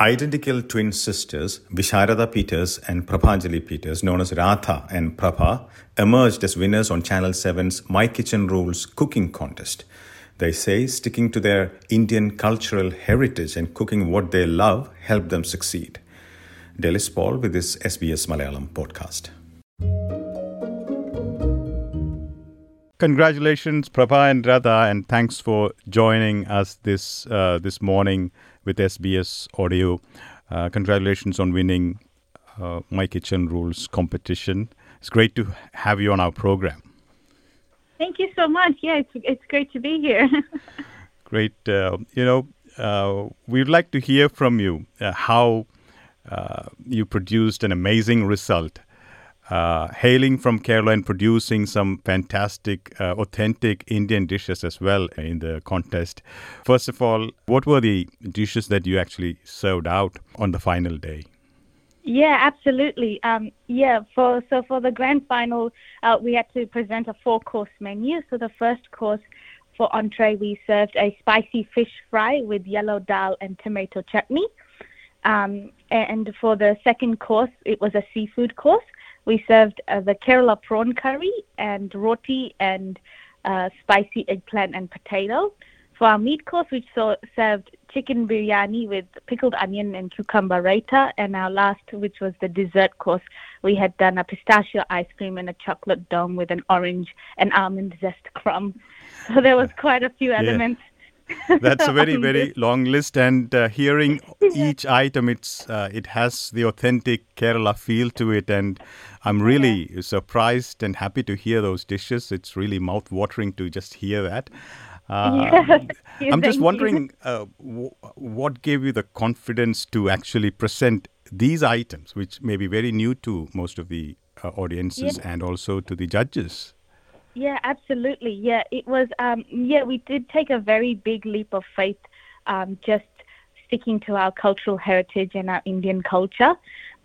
Identical twin sisters, Visharada Peters and Prabhanjali Peters, known as Radha and Prabha, emerged as winners on Channel 7's My Kitchen Rules cooking contest. They say sticking to their Indian cultural heritage and cooking what they love helped them succeed. Delys Paul with this SBS Malayalam podcast. Congratulations, Prabha and Radha, and thanks for joining us this uh, this morning with SBS Audio. Uh, congratulations on winning uh, My Kitchen Rules competition. It's great to have you on our program. Thank you so much. Yeah, it's it's great to be here. great. Uh, you know, uh, we'd like to hear from you uh, how you produced an amazing result uh, hailing from Kerala and producing some fantastic, uh, authentic Indian dishes as well in the contest. First of all, what were the dishes that you actually served out on the final day? Yeah, absolutely. Um, yeah, for so for the grand final, uh, we had to present a four-course menu. So the first course for entree, we served a spicy fish fry with yellow dal and tomato chutney. Um, and for the second course, it was a seafood course we served uh, the Kerala prawn curry and roti and uh, spicy eggplant and potato. For our meat course, we saw, served chicken biryani with pickled onion and cucumber raita. And our last, which was the dessert course, we had done a pistachio ice cream and a chocolate dome with an orange and almond zest crumb. So there was quite a few elements That's a very very long list, and uh, hearing each item, it's uh, it has the authentic Kerala feel to it, and I'm really yeah. surprised and happy to hear those dishes. It's really mouth watering to just hear that. Uh, yeah, I'm just wondering uh, w- what gave you the confidence to actually present these items, which may be very new to most of the uh, audiences yeah. and also to the judges. Yeah, absolutely. Yeah, it was. Um, yeah, we did take a very big leap of faith, um, just sticking to our cultural heritage and our Indian culture.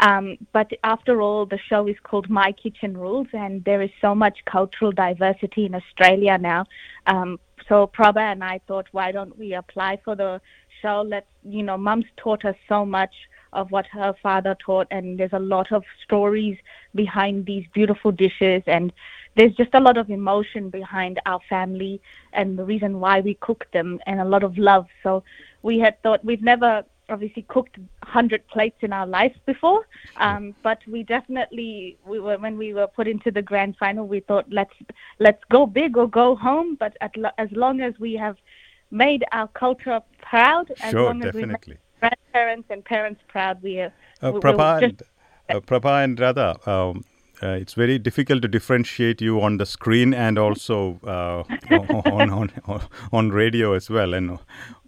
Um, but after all, the show is called My Kitchen Rules, and there is so much cultural diversity in Australia now. Um, so Prabha and I thought, why don't we apply for the show? Let's, you know, Mum's taught us so much of what her father taught, and there's a lot of stories behind these beautiful dishes and there's just a lot of emotion behind our family and the reason why we cook them and a lot of love. So we had thought we've never obviously cooked 100 plates in our life before um, but we definitely we were when we were put into the grand final we thought let's let's go big or go home but lo- as long as we have made our culture proud as sure, long definitely. as we grandparents and parents proud we are uh, Prabha, and, uh, Prabha and Radha um, uh, it's very difficult to differentiate you on the screen and also uh, on, on, on, radio as well. And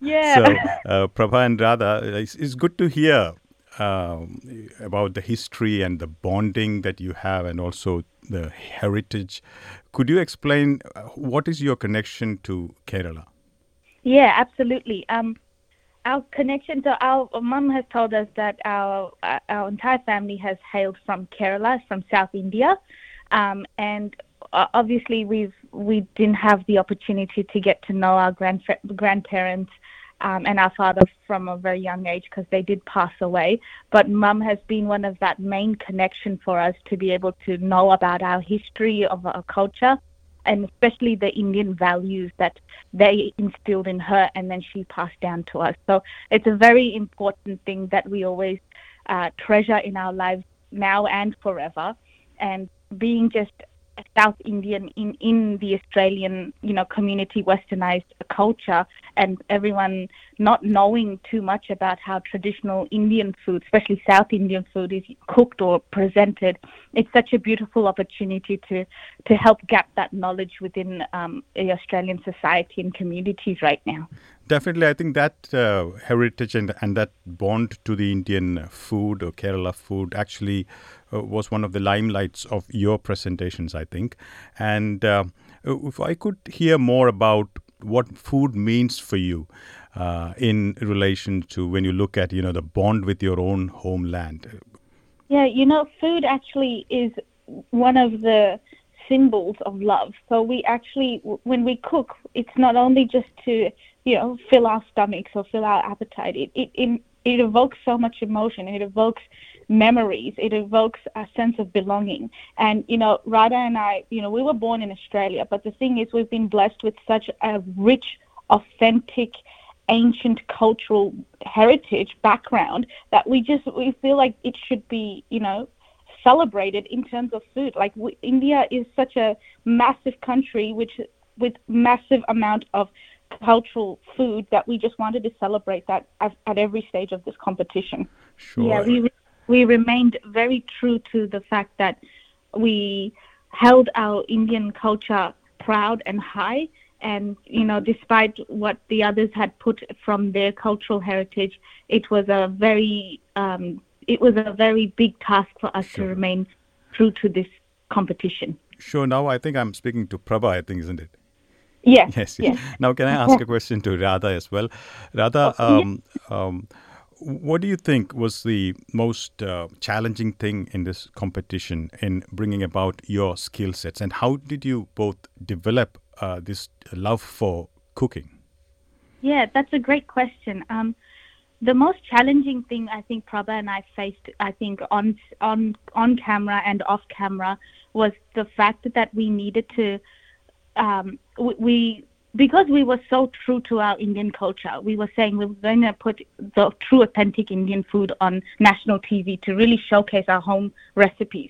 yeah. So, uh, Prabha and Radha, it's, it's good to hear um, about the history and the bonding that you have, and also the heritage. Could you explain uh, what is your connection to Kerala? Yeah, absolutely. Um, our connection to our mum has told us that our our entire family has hailed from Kerala, from South India, um, and obviously we've we didn't have the opportunity to get to know our grand grandparents um, and our father from a very young age because they did pass away. But mum has been one of that main connection for us to be able to know about our history of our culture and especially the Indian values that they instilled in her and then she passed down to us. So it's a very important thing that we always uh, treasure in our lives now and forever. And being just a South Indian in, in the Australian, you know, community westernized culture and everyone not knowing too much about how traditional Indian food, especially South Indian food, is cooked or presented. It's such a beautiful opportunity to, to help gap that knowledge within um, Australian society and communities right now. Definitely, I think that uh, heritage and, and that bond to the Indian food or Kerala food actually uh, was one of the limelights of your presentations, I think. And uh, if I could hear more about what food means for you uh, in relation to when you look at, you know, the bond with your own homeland. Yeah, you know, food actually is one of the symbols of love. So we actually, when we cook, it's not only just to, you know, fill our stomachs or fill our appetite. It, it, it it evokes so much emotion. It evokes memories. It evokes a sense of belonging. And you know, Radha and I, you know, we were born in Australia, but the thing is, we've been blessed with such a rich, authentic ancient cultural heritage background that we just we feel like it should be you know celebrated in terms of food like we, india is such a massive country which with massive amount of cultural food that we just wanted to celebrate that at, at every stage of this competition Sure. yeah we we remained very true to the fact that we held our indian culture proud and high and you know despite what the others had put from their cultural heritage it was a very um, it was a very big task for us Sure. to remain true to this competition Sure. Now I think I'm speaking to Prabha, I think, isn't it? yes Yes, yes. Now, can I ask a question to Radha as well? Radha, um, um, what do you think was the most uh, challenging thing in this competition in bringing about your skill sets, and how did you both develop uh, this love for cooking? Yeah, that's a great question. Um, the most challenging thing I think Prabha and I faced, I think on on on camera and off camera, was the fact that we needed to, um, we, we because we were so true to our Indian culture. We were saying we were going to put the true authentic Indian food on national TV to really showcase our home recipes.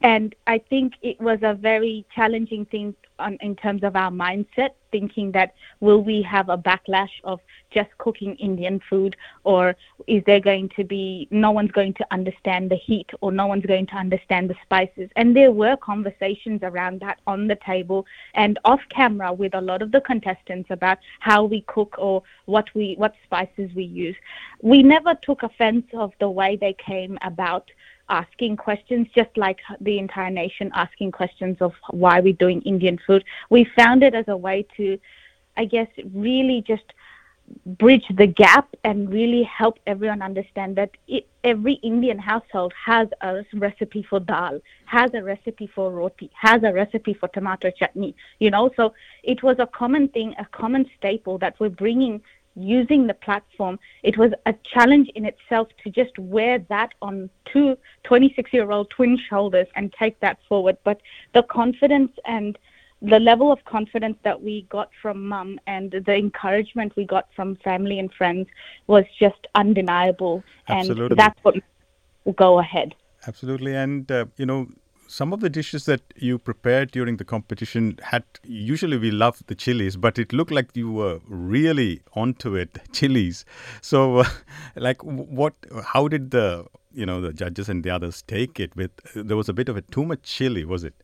And I think it was a very challenging thing in terms of our mindset, thinking that will we have a backlash of just cooking Indian food, or is there going to be no one's going to understand the heat, or no one's going to understand the spices? And there were conversations around that on the table and off camera with a lot of the contestants about how we cook or what we what spices we use. We never took offense of the way they came about asking questions, just like the entire nation asking questions of why we're doing Indian food. We found it as a way to, I guess, really just bridge the gap and really help everyone understand that it, every Indian household has a recipe for dal, has a recipe for roti, has a recipe for tomato chutney, you know. So it was a common thing, a common staple that we're bringing using the platform, it was a challenge in itself to just wear that on two 26 year old twin shoulders and take that forward. But the confidence and the level of confidence that we got from mum and the encouragement we got from family and friends was just undeniable. Absolutely. And that's what will go ahead. Absolutely, and uh, you know. Some of the dishes that you prepared during the competition had usually we love the chilies, but it looked like you were really onto it, chilies. So, uh, like, what? How did the you know the judges and the others take it? With there was a bit of a too much chili, was it?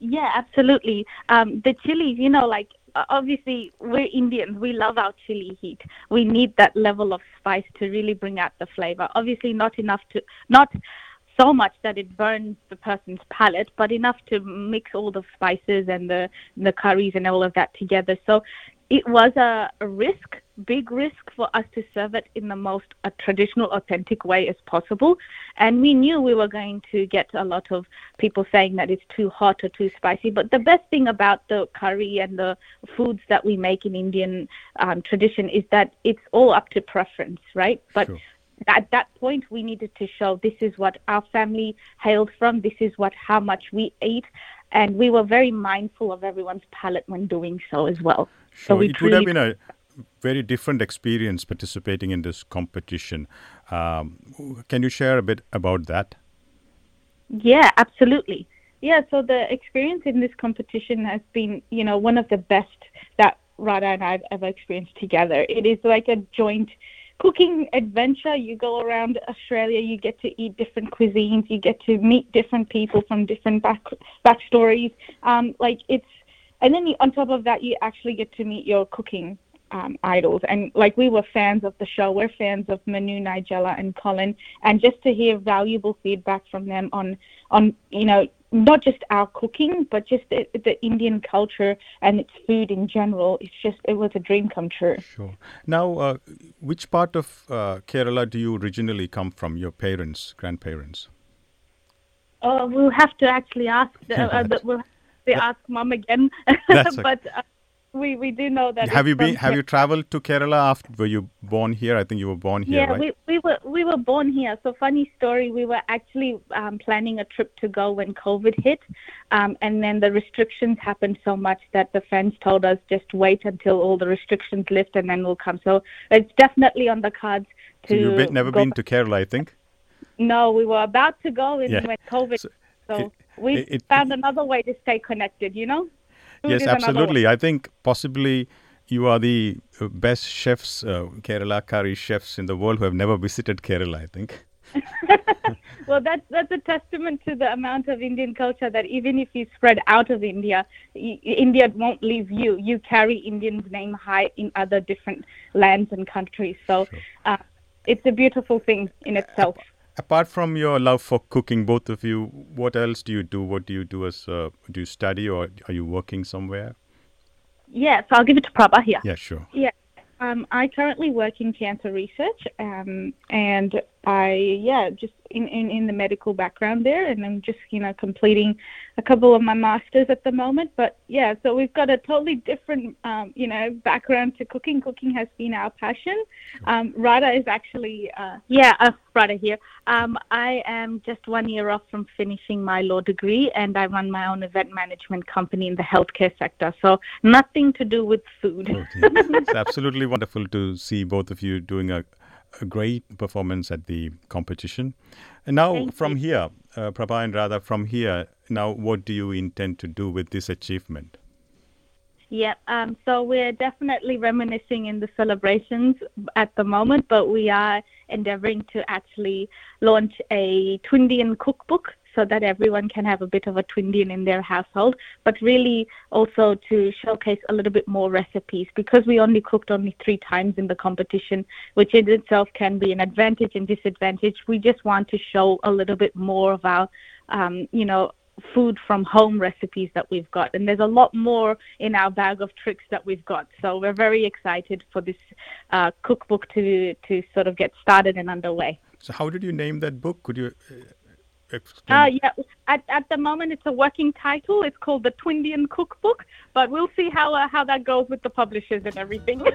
Yeah, absolutely. Um, the chilies, you know, like uh, obviously we're Indians. We love our chili heat. We need that level of spice to really bring out the flavor. Obviously, not enough to not so much that it burns the person's palate, but enough to mix all the spices and the the curries and all of that together. So it was a, a risk, big risk for us to serve it in the most uh, traditional, authentic way as possible. And we knew we were going to get a lot of people saying that it's too hot or too spicy. But the best thing about the curry and the foods that we make in Indian um, tradition is that it's all up to preference, right? But Sure. At that point we needed to show this is what our family hailed from this is what how much we ate and we were very mindful of everyone's palate when doing so as well Sure. we it would have been a very different experience participating in this competition. Um, can you share a bit about that? Yeah, absolutely. Yeah, so the experience in this competition has been, you know, one of the best that Radha and I have ever experienced together. It is like a joint cooking adventure. You go around Australia, you get to eat different cuisines, you get to meet different people from different back backstories. Um, like it's, and then you, on top of that, you actually get to meet your cooking um, idols. And like we were fans of the show, we're fans of Manu, Nigella, and Colin, and just to hear valuable feedback from them on on you know not just our cooking, but just the, the Indian culture and its food in general. It's just it was a dream come true. Sure. Now, uh, which part of uh, Kerala do you originally come from? Your parents, grandparents? Uh, we'll have to actually ask the, uh, the we'll have to ask mom again. That's okay. but uh, we, we do know that. Have you been? Have you traveled to Kerala after? Were you born here? I think you were born here, Yeah, right? we, we were we were born here. So funny story. We were actually um, planning a trip to go when COVID hit, um, and then the restrictions happened so much that the friends told us just wait until all the restrictions lift and then we'll come. So it's definitely on the cards so to. you've been, never been to Kerala, I think. No, we were about to go and Yeah. when COVID. So So, it- we it- it- found another way to stay connected. You know. Yes, is another way. absolutely. I think possibly you are the uh, best chefs, uh, Kerala curry chefs in the world who have never visited Kerala. I think. Well, that's that's a testament to the amount of Indian culture that even if you spread out of India, y- India won't leave you. You carry Indian's name high in other different lands and countries. So uh, it's a beautiful thing in itself. Apart from your love for cooking, both of you, what else do you do? What do you do as uh, do you study or are you working somewhere? Yeah, so I'll give it to Prabha here. Yeah, sure. Yeah. Um, I currently work in cancer research, um, and I yeah just in, in, in the medical background there, and I'm just you know completing a couple of my masters at the moment. But yeah, so we've got a totally different um, you know background to cooking. Cooking has been our passion. Um, Radha is actually uh, yeah uh, Radha here. Um, I am just one year off from finishing my law degree, and I run my own event management company in the healthcare sector. So nothing to do with food. it's absolutely wonderful to see both of you doing a, a great performance at the competition. And now, Thank from you. here, uh, Prabha and Radha, from here, now what do you intend to do with this achievement? Yeah, um, so we're definitely reminiscing in the celebrations at the moment, but we are endeavoring to actually launch a Twindian cookbook so that everyone can have a bit of a Twindian in their household, but really also to showcase a little bit more recipes because we only cooked only three times in the competition, which in itself can be an advantage and disadvantage. We just want to show a little bit more of our, um, you know, food from home recipes that we've got and there's a lot more in our bag of tricks that we've got so we're very excited for this uh, cookbook to to sort of get started and underway So, how did you name that book? Could you uh, yeah at, at the moment it's a working title it's called the twindian cookbook but we'll see how uh, how that goes with the publishers and everything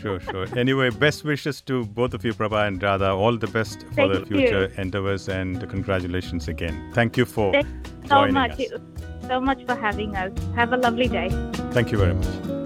Sure, sure. Anyway, best wishes to both of you, Prabha and Radha. All the best for Thank the you. future endeavors and congratulations again. Thank you for Thank you so much us. so much for having us have a lovely day Thank you very much.